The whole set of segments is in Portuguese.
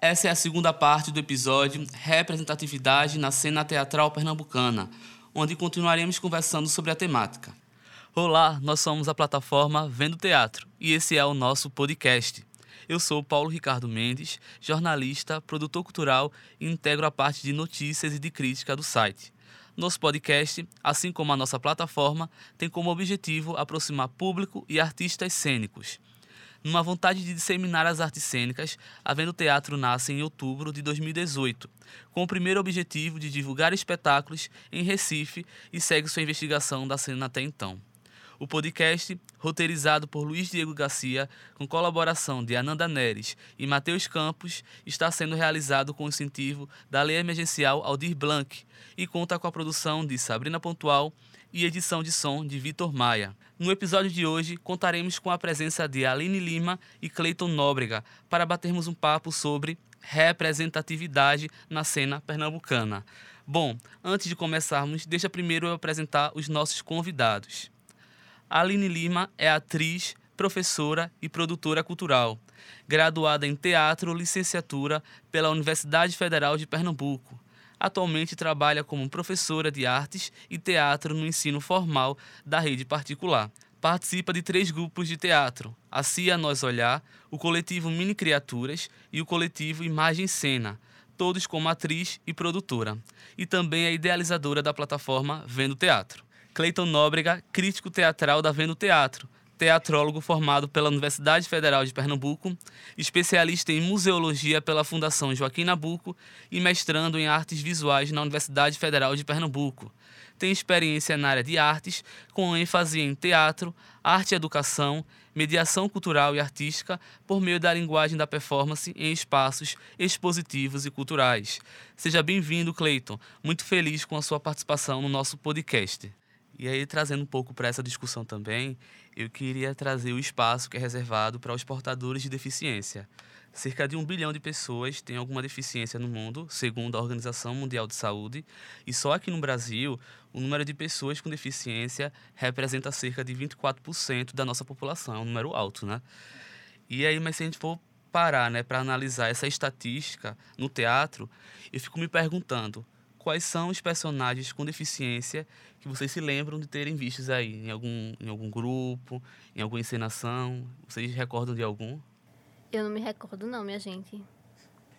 Essa é a segunda parte do episódio Representatividade na Cena Teatral Pernambucana, onde continuaremos conversando sobre a temática. Olá, nós somos a plataforma Vendo Teatro e esse é o nosso podcast. Eu sou Paulo Ricardo Mendes, jornalista, produtor cultural e integro a parte de notícias e de crítica do site. Nosso podcast, assim como a nossa plataforma, tem como objetivo aproximar público e artistas cênicos numa vontade de disseminar as artes cênicas, a Vendo Teatro nasce em outubro de 2018, com o primeiro objetivo de divulgar espetáculos em Recife e segue sua investigação da cena até então. O podcast, roteirizado por Luiz Diego Garcia, com colaboração de Ananda Neres e Matheus Campos, está sendo realizado com incentivo da Lei Emergencial Aldir Blanc e conta com a produção de Sabrina Pontual e edição de som de Vitor Maia. No episódio de hoje, contaremos com a presença de Aline Lima e Cleiton Nóbrega para batermos um papo sobre representatividade na cena pernambucana. Bom, antes de começarmos, deixa primeiro eu apresentar os nossos convidados. Aline Lima é atriz, professora e produtora cultural, graduada em teatro licenciatura pela Universidade Federal de Pernambuco Atualmente trabalha como professora de artes e teatro no ensino formal da rede particular. Participa de três grupos de teatro: a CIA Nós Olhar, o coletivo Mini Criaturas e o coletivo Imagem Cena, todos como atriz e produtora. E também é idealizadora da plataforma Vendo Teatro. Cleiton Nóbrega, crítico teatral da Vendo Teatro, teatrólogo formado pela Universidade Federal de Pernambuco, especialista em museologia pela Fundação Joaquim Nabuco e mestrando em artes visuais na Universidade Federal de Pernambuco. Tem experiência na área de artes, com ênfase em teatro, arte e educação, mediação cultural e artística por meio da linguagem da performance em espaços expositivos e culturais. Seja bem-vindo, Cleiton. Muito feliz com a sua participação no nosso podcast. E aí, trazendo um pouco para essa discussão também, eu queria trazer o espaço que é reservado para os portadores de deficiência. Cerca de um bilhão de pessoas têm alguma deficiência no mundo, segundo a Organização Mundial de Saúde, e só aqui no Brasil, o número de pessoas com deficiência representa cerca de 24% da nossa população, é um número alto, né? E aí, mas se a gente for parar, né, para analisar essa estatística no teatro, eu fico me perguntando, quais são os personagens com deficiência que vocês se lembram de terem vistos aí, em algum, em algum grupo, em alguma encenação? Vocês recordam de algum? Eu não me recordo não, minha gente.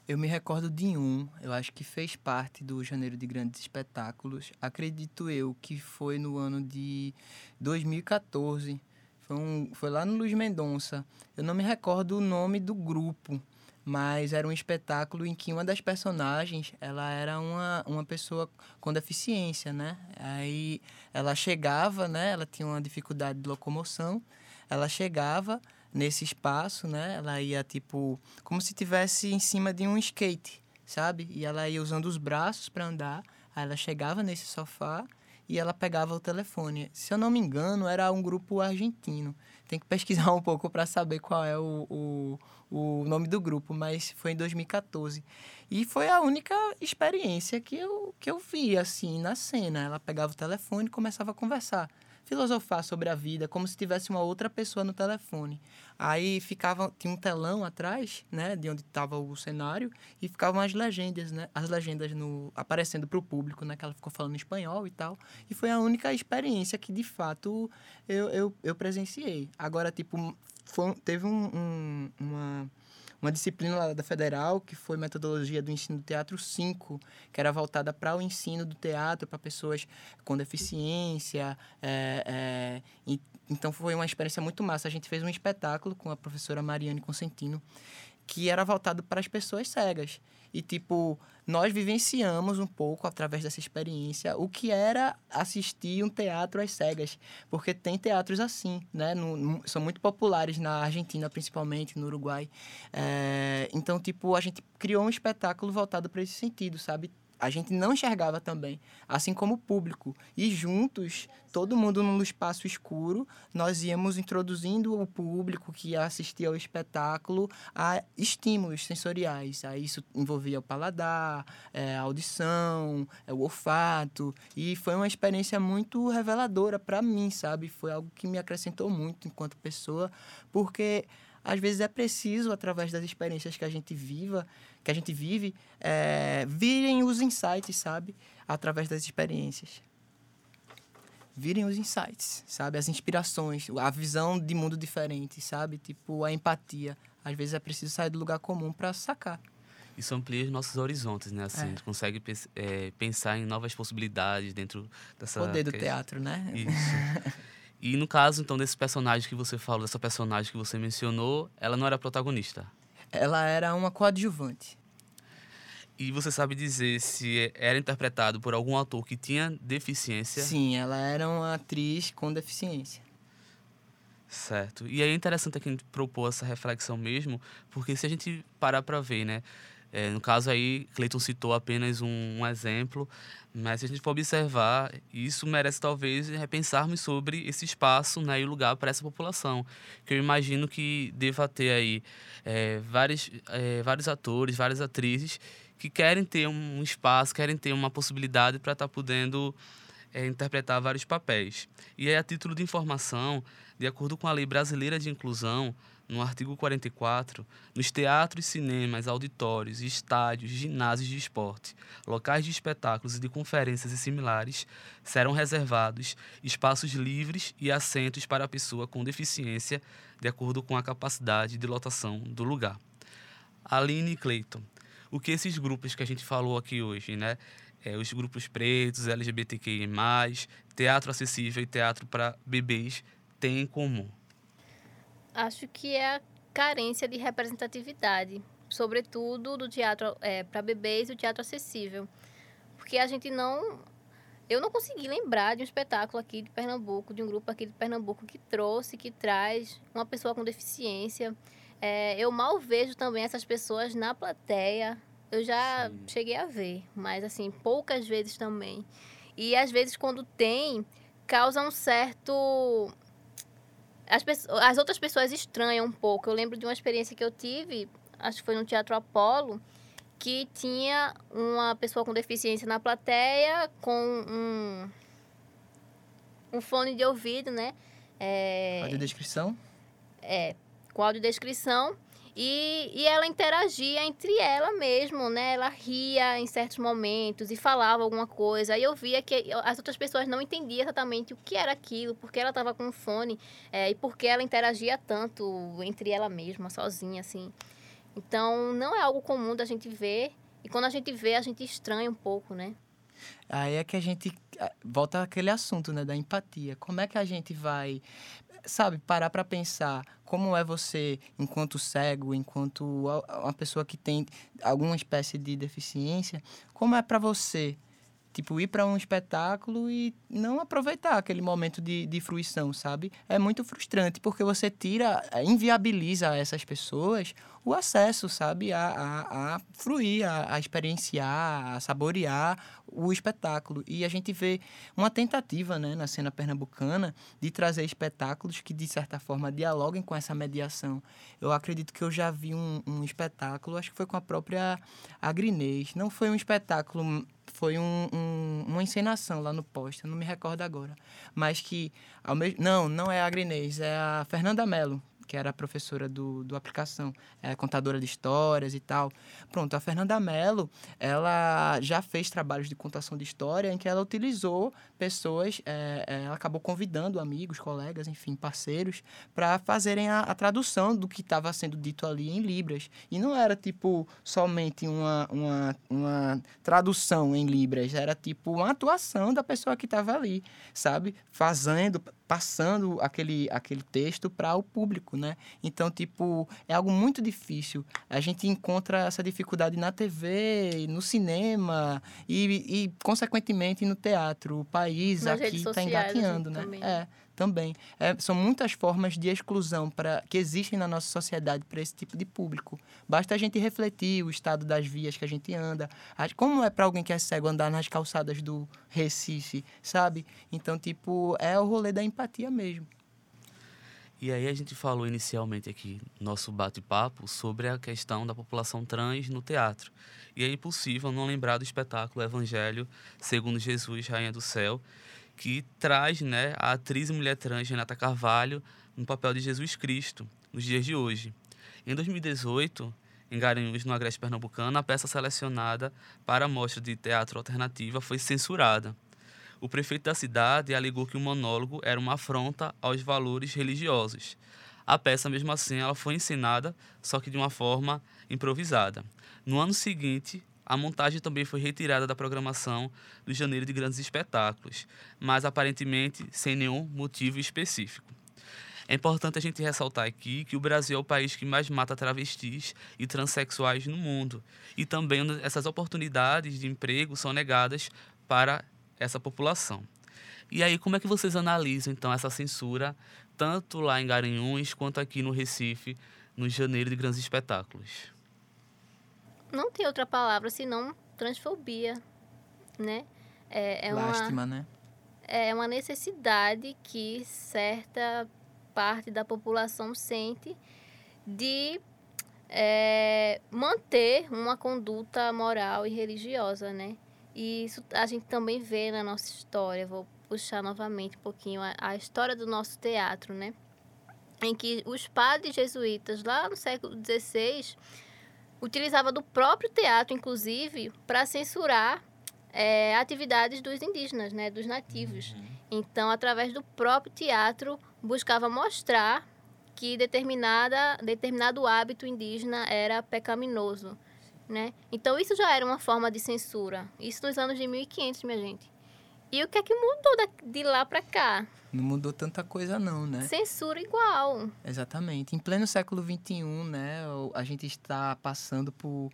Eu me recordo de um, eu acho que fez parte do Janeiro de Grandes Espetáculos. Acredito eu que foi no ano de 2014. Foi, um, foi lá no Luiz Mendonça. Eu não me recordo o nome do grupo, mas era um espetáculo em que uma das personagens ela era uma, uma pessoa com deficiência, né? Aí ela chegava, né? Ela tinha uma dificuldade de locomoção, ela chegava nesse espaço, né? Ela ia tipo como se tivesse em cima de um skate, sabe? E ela ia usando os braços para andar. Aí ela chegava nesse sofá e ela pegava o telefone. Se eu não me engano, era um grupo argentino. Tem que pesquisar um pouco para saber qual é o, o o nome do grupo, mas foi em 2014. E foi a única experiência que eu, que eu vi, assim, na cena. Ela pegava o telefone e começava a conversar filosofar sobre a vida, como se tivesse uma outra pessoa no telefone. Aí ficava, tinha um telão atrás, né, de onde estava o cenário, e ficavam as legendas, né, as legendas no, aparecendo para o público, né, que ela ficou falando espanhol e tal. E foi a única experiência que, de fato, eu, eu, eu presenciei. Agora, tipo, foi, teve um, um, uma uma disciplina lá da Federal, que foi Metodologia do Ensino do Teatro 5, que era voltada para o ensino do teatro para pessoas com deficiência. É, é, e, então foi uma experiência muito massa. A gente fez um espetáculo com a professora Mariane Consentino, que era voltado para as pessoas cegas. E, tipo, nós vivenciamos um pouco, através dessa experiência, o que era assistir um teatro às cegas. Porque tem teatros assim, né? No, no, são muito populares na Argentina, principalmente, no Uruguai. É, então, tipo, a gente criou um espetáculo voltado para esse sentido, sabe? A gente não enxergava também, assim como o público. E juntos, todo mundo num espaço escuro, nós íamos introduzindo o público que ia assistir ao espetáculo a estímulos sensoriais. Aí isso envolvia o paladar, é, a audição, é, o olfato. E foi uma experiência muito reveladora para mim, sabe? Foi algo que me acrescentou muito enquanto pessoa, porque às vezes é preciso, através das experiências que a gente viva, que a gente vive, é, virem os insights, sabe? Através das experiências. Virem os insights, sabe? As inspirações, a visão de mundo diferente, sabe? Tipo, a empatia. Às vezes é preciso sair do lugar comum para sacar. Isso amplia os nossos horizontes, né? Assim, É. a gente consegue é, pensar em novas possibilidades dentro dessa... Poder do teatro, né? Isso. E no caso, então, desse personagem que você falou, dessa personagem que você mencionou, ela não era protagonista. Ela era uma coadjuvante. E você sabe dizer se era interpretado por algum ator que tinha deficiência? Sim, ela era uma atriz com deficiência. Certo. E aí é interessante a gente propor essa reflexão mesmo, porque se a gente parar para ver, né? É, no caso aí, Cleiton citou apenas um, um exemplo, mas se a gente for observar, isso merece talvez repensarmos sobre esse espaço né, e o lugar para essa população. Que eu imagino que deva ter aí é, vários, é, vários atores, várias atrizes que querem ter um espaço, querem ter uma possibilidade para estar podendo é, interpretar vários papéis. E aí, a título de informação, de acordo com a Lei Brasileira de Inclusão, no artigo 44, nos teatros, cinemas, auditórios, estádios, ginásios de esporte, locais de espetáculos e de conferências e similares, serão reservados espaços livres e assentos para a pessoa com deficiência, de acordo com a capacidade de lotação do lugar. Aline Cleiton, o que esses grupos que a gente falou aqui hoje, né? É, os grupos pretos, LGBTQI+, teatro acessível e teatro para bebês têm em comum? Acho que é a carência de representatividade, sobretudo do teatro para bebês e o teatro acessível. Porque a gente não. Eu não consegui lembrar de um espetáculo aqui de Pernambuco, de um grupo aqui de Pernambuco que trouxe, que traz uma pessoa com deficiência. É, eu mal vejo também essas pessoas na plateia. Eu já Sim. cheguei a ver, mas assim, poucas vezes também. E às vezes, quando tem, causa um certo as, pesso- as outras pessoas estranham um pouco. Eu lembro de uma experiência que eu tive, acho que foi no Teatro Apolo, que tinha uma pessoa com deficiência na plateia com um, um fone de ouvido, né? É, Audiodescrição? é, com audiodescrição. E, e ela interagia entre ela mesmo, né? Ela ria em certos momentos e falava alguma coisa. E eu via que as outras pessoas não entendiam exatamente o que era aquilo, porque ela estava com fone é, e porque ela interagia tanto entre ela mesma, sozinha, assim. Então, não é algo comum da gente ver. E quando a gente vê, a gente estranha um pouco, né? Aí é que a gente volta àquele assunto, né, da empatia. Como é que a gente vai, sabe, parar para pensar como é você enquanto cego, enquanto uma pessoa que tem alguma espécie de deficiência, como é para você tipo ir para um espetáculo e não aproveitar aquele momento de, de fruição, sabe? É muito frustrante porque você tira, inviabiliza essas pessoas o acesso, sabe, a, a, a fruir, a, a experienciar, a saborear o espetáculo. E a gente vê uma tentativa, né, na cena pernambucana de trazer espetáculos que, de certa forma, dialoguem com essa mediação. Eu acredito que eu já vi um, um espetáculo, acho que foi com a própria Agrinês. Não foi um espetáculo, foi um, um- uma encenação lá no posto, eu não me recordo agora. Mas que, ao mesmo... não, não é a Agrinês, é a Fernanda Mello, que era professora do, do aplicação, é contadora de histórias e tal. Pronto, a Fernanda Mello, ela já fez trabalhos de contação de história em que ela utilizou pessoas, é, é, ela acabou convidando amigos, colegas, enfim, parceiros, para fazerem a, a tradução do que estava sendo dito ali em Libras. E não era, tipo, somente uma, uma, uma tradução em Libras, era, tipo, uma atuação da pessoa que estava ali, sabe? Fazendo, passando aquele, aquele texto para o público. Né? Então, tipo, é algo muito difícil. A gente encontra essa dificuldade na TV, no cinema e, e consequentemente, no teatro. O país Nas aqui está engatinhando, né? também. É, também. É, são muitas formas de exclusão para que existem na nossa sociedade para esse tipo de público. Basta a gente refletir o estado das vias que a gente anda. Como é para alguém que é cego andar nas calçadas do Recife, sabe? Então, tipo, é o rolê da empatia mesmo. E aí a gente falou inicialmente aqui, nosso bate-papo, sobre a questão da população trans no teatro. E é impossível não lembrar do espetáculo Evangelho segundo Jesus, Rainha do Céu, que traz né, a atriz e mulher trans Renata Carvalho no papel de Jesus Cristo, nos dias de hoje. Em 2018, em Garanhuns, no Agreste Pernambucano, a peça selecionada para a mostra de teatro alternativa foi censurada. O prefeito da cidade alegou que o monólogo era uma afronta aos valores religiosos. A peça, mesmo assim, ela foi encenada, só que de uma forma improvisada. No ano seguinte, a montagem também foi retirada da programação do Janeiro de Grandes Espetáculos, mas aparentemente sem nenhum motivo específico. É importante a gente ressaltar aqui que o Brasil é o país que mais mata travestis e transexuais no mundo. E também essas oportunidades de emprego são negadas para essa população. E aí, como é que vocês analisam, então, essa censura, tanto lá em Garanhuns quanto aqui no Recife, no janeiro de grandes espetáculos? Não tem outra palavra senão transfobia, né? É, é Lástima, uma, né? É uma necessidade que certa parte da população sente de é, manter uma conduta moral e religiosa, né? E isso a gente também vê na nossa história. Vou puxar novamente um pouquinho a, a história do nosso teatro, né? Em que os padres jesuítas, lá no século XVI, utilizavam do próprio teatro, inclusive, para censurar é, atividades dos indígenas, né? Dos nativos. Uhum. Então, através do próprio teatro, buscava mostrar que determinada, determinado hábito indígena era pecaminoso. Né? Então, isso já era uma forma de censura. Isso nos anos de 1500, minha gente. E o que é que mudou de lá para cá? Não mudou tanta coisa não, né? Censura igual. Exatamente. Em pleno século XXI, né, a gente está passando por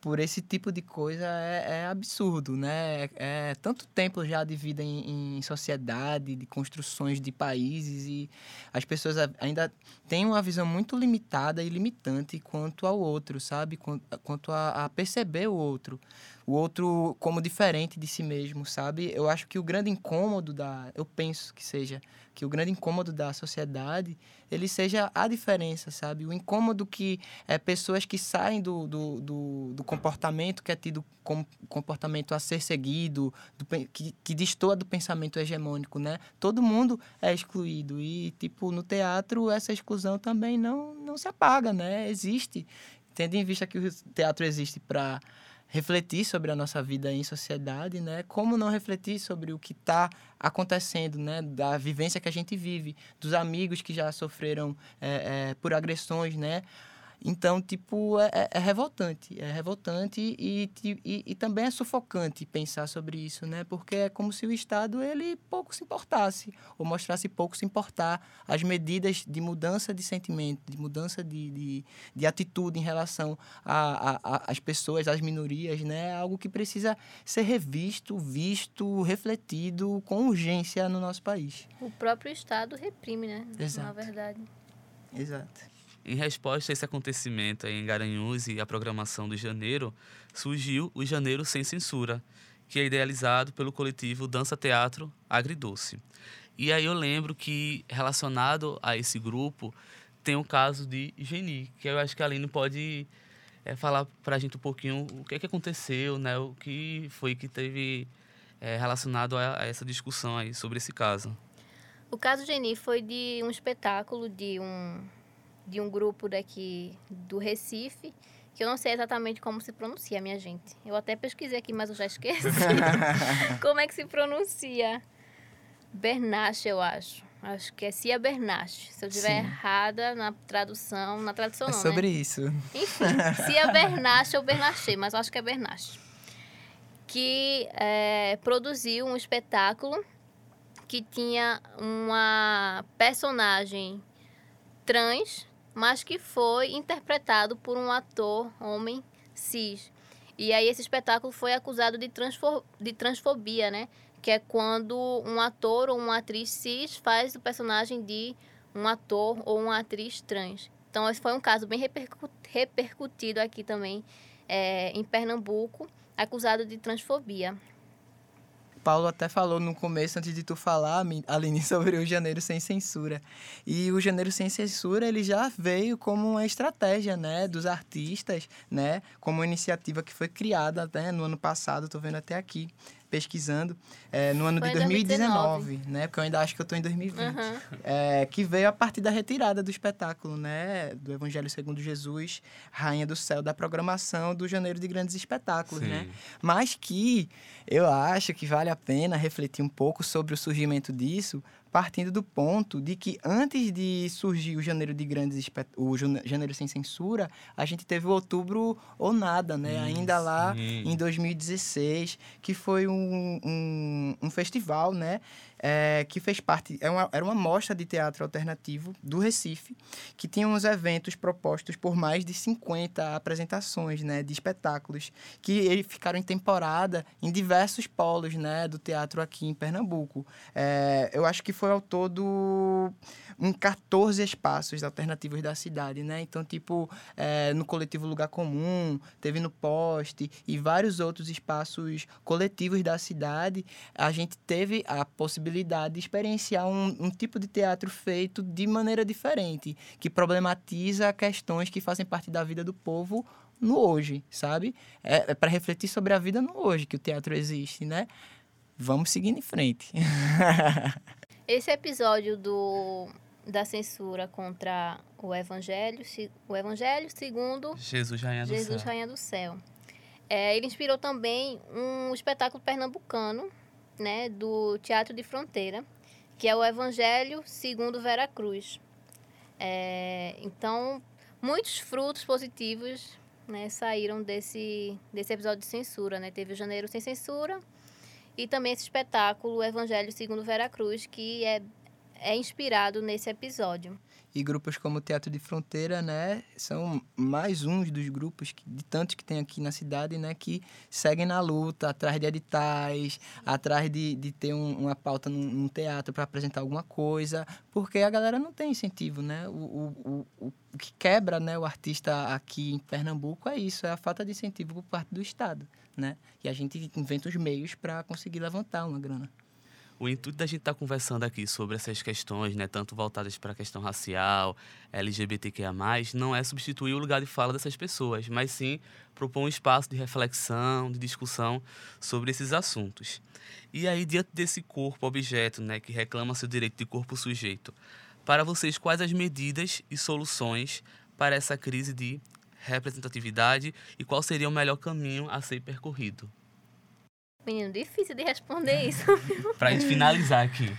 por esse tipo de coisa é, é absurdo, né? É, é, tanto tempo já de vida em, em, sociedade, de construções de países e as pessoas ainda têm uma visão muito limitada e limitante quanto ao outro, sabe? Quanto a, a perceber o outro o outro como diferente de si mesmo, sabe? Eu acho que o grande incômodo da, eu penso que seja que o grande incômodo da sociedade ele seja a diferença, sabe? O incômodo que é pessoas que saem do, do, do, do comportamento que é tido como comportamento a ser seguido, do, que, que destoa do pensamento hegemônico, né? Todo mundo é excluído e, tipo, no teatro essa exclusão também não, não se apaga, né? Existe. Tendo em vista que o teatro existe para refletir sobre a nossa vida em sociedade, né? Como não refletir sobre o que está acontecendo, né? Da vivência que a gente vive, dos amigos que já sofreram é, é, por agressões, né? Então, tipo, é, é, é, revoltante. É revoltante e, e, e, também é sufocante pensar sobre isso, né? Porque é como se o Estado, ele pouco se importasse, ou mostrasse pouco se importar as medidas de mudança de sentimento, de mudança de, de, de atitude em relação às pessoas, às minorias, né? É algo que precisa ser revisto, visto, refletido com urgência no nosso país. O próprio Estado reprime, né? Exato. Na verdade. Exato. Em resposta a esse acontecimento em Garanhuns e a programação do Janeiro, surgiu o Janeiro Sem Censura, que é idealizado pelo coletivo Dança Teatro Agridoce. E aí eu lembro que, relacionado a esse grupo, tem o caso de Geni, que eu acho que a Aline pode é, falar para a gente um pouquinho o que, é que aconteceu, né, o que foi que teve é, relacionado a, a essa discussão aí sobre esse caso. O caso Geni foi de um espetáculo de um de um grupo daqui do Recife, que eu não sei exatamente como se pronuncia, minha gente. Eu até pesquisei aqui, mas eu já esqueci. como é que se pronuncia? Bernache, eu acho. Acho que é Cia Bernache. Se eu estiver errada na tradução, na tradução é não, sobre né? isso. Enfim, Cia Bernache ou Bernache, mas eu acho que é Bernache. Que é, produziu um espetáculo que tinha uma personagem trans, mas que foi interpretado por um ator homem cis. E aí esse espetáculo foi acusado de, transfo de transfobia, né? Que é quando um ator ou uma atriz cis faz o personagem de um ator ou uma atriz trans. Então, esse foi um caso bem repercu repercutido aqui também é, em Pernambuco, acusado de transfobia. Paulo até falou no começo, antes de tu falar, Aline, sobre o Janeiro Sem Censura. E o Janeiro Sem Censura, ele já veio como uma estratégia, né, dos artistas, né, como uma iniciativa que foi criada até no ano passado, tô vendo até aqui, pesquisando, é, no ano Foi de 2019, 2019, né? Porque eu ainda acho que eu estou em 2020. Uhum. É, que veio a partir da retirada do espetáculo, né? Do Evangelho segundo Jesus, Rainha do Céu, da programação do Janeiro de Grandes Espetáculos? Sim. né? Mas que eu acho que vale a pena refletir um pouco sobre o surgimento disso, partindo do ponto de que antes de surgir o janeiro de grandes o janeiro sem censura, a gente teve o outubro ou nada, né? Ainda lá sim. em 2016, que foi um, um, um festival, né? É, que fez parte, é uma, era uma mostra de teatro alternativo do Recife, que tinha uns eventos propostos por mais de 50 apresentações né, de espetáculos, que eles ficaram em temporada em diversos polos né, do teatro aqui em Pernambuco. É, eu acho que foi ao todo em 14 espaços alternativos da cidade, né? Então, tipo, é, no coletivo Lugar Comum, teve no Poste e vários outros espaços coletivos da cidade, a gente teve a possibilidade de experienciar um, um tipo de teatro feito de maneira diferente, que problematiza questões que fazem parte da vida do povo no hoje, sabe? É, é para refletir sobre a vida no hoje que o teatro existe, né? Vamos seguindo em frente. Esse episódio do da censura contra o Evangelho, o Evangelho segundo Jesus Rainha do Jesus, Céu. Rainha do Céu. É, ele inspirou também um espetáculo pernambucano, né, do Teatro de Fronteira, que é o Evangelho segundo Vera Cruz. É, então, muitos frutos positivos né, saíram desse, desse episódio de censura. Né? Teve o Janeiro Sem Censura e também esse espetáculo, o Evangelho segundo Vera Cruz, que é é inspirado nesse episódio. E grupos como o Teatro de Fronteira, né, são mais uns dos grupos que, de tantos que tem aqui na cidade, né, que seguem na luta, atrás de editais, atrás de, de ter um, uma pauta num, num teatro para apresentar alguma coisa, porque a galera não tem incentivo, né? O, o, o, o que quebra, né, o artista aqui em Pernambuco é isso, é a falta de incentivo por parte do Estado, né? E a gente inventa os meios para conseguir levantar uma grana o intuito da gente estar tá conversando aqui sobre essas questões, né, tanto voltadas para a questão racial, LGBTQIA+, não é substituir o lugar de fala dessas pessoas, mas sim propor um espaço de reflexão, de discussão sobre esses assuntos. E aí, diante desse corpo-objeto, né, que reclama seu direito de corpo sujeito, para vocês, quais as medidas e soluções para essa crise de representatividade e qual seria o melhor caminho a ser percorrido? Menino, difícil de responder isso. pra gente finalizar aqui.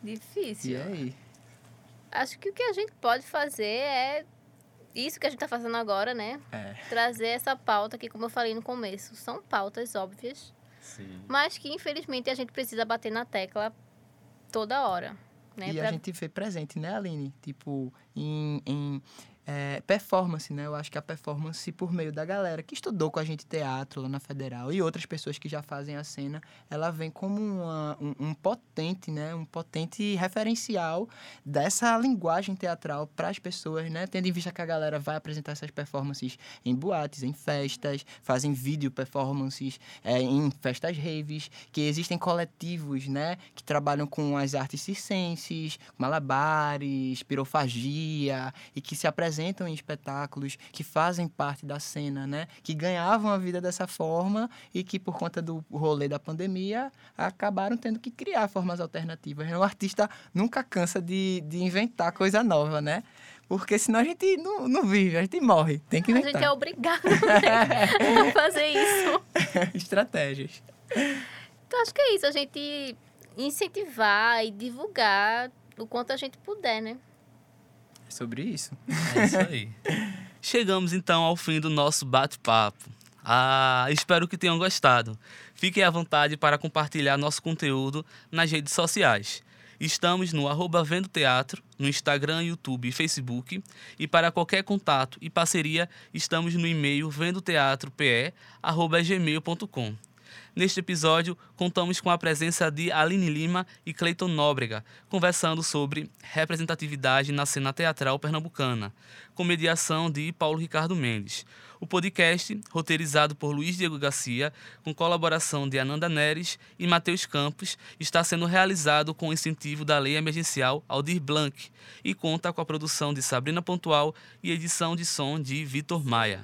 Difícil. E aí? Acho que o que a gente pode fazer é isso que a gente tá fazendo agora, né? É. Trazer essa pauta que, como eu falei no começo, são pautas óbvias. Sim. Mas que, infelizmente, a gente precisa bater na tecla toda hora. Né? E pra... a gente vê presente, né, Aline? Tipo, em, em é, performance, né? Eu acho que a performance por meio da galera que estudou com a gente teatro lá na Federal e outras pessoas que já fazem a cena, ela vem como uma, um, um, potente, né? Um potente referencial dessa linguagem teatral para as pessoas, né? Tendo em vista que a galera vai apresentar essas performances em boates, em festas, fazem vídeo performances é, em festas raves, que existem coletivos, né? Que trabalham com as artes circenses, malabares, pirofagia e que se apresentam apresentam em espetáculos, que fazem parte da cena, né? Que ganhavam a vida dessa forma e que, por conta do rolê da pandemia, acabaram tendo que criar formas alternativas. O artista nunca cansa de, de inventar coisa nova, né? Porque senão a gente não, não vive, a gente morre. Tem que inventar. A gente é obrigado né? a fazer isso. Estratégias. Então, acho que é isso. A gente incentivar e divulgar o quanto a gente puder, né? É sobre isso. É isso aí. Chegamos então ao fim do nosso bate-papo. Ah, espero que tenham gostado. Fiquem à vontade para compartilhar nosso conteúdo nas redes sociais. Estamos no arroba Vendo Teatro, no Instagram, YouTube e Facebook. E para qualquer contato e parceria, estamos no e-mail vendoteatrope.gmail.com. Neste episódio, contamos com a presença de Aline Lima e Cleiton Nóbrega, conversando sobre representatividade na cena teatral pernambucana, com mediação de Paulo Ricardo Mendes. O podcast, roteirizado por Luiz Diego Garcia, com colaboração de Ananda Neres e Matheus Campos, está sendo realizado com incentivo da Lei Emergencial Aldir Blanc e conta com a produção de Sabrina Pontual e edição de som de Vitor Maia.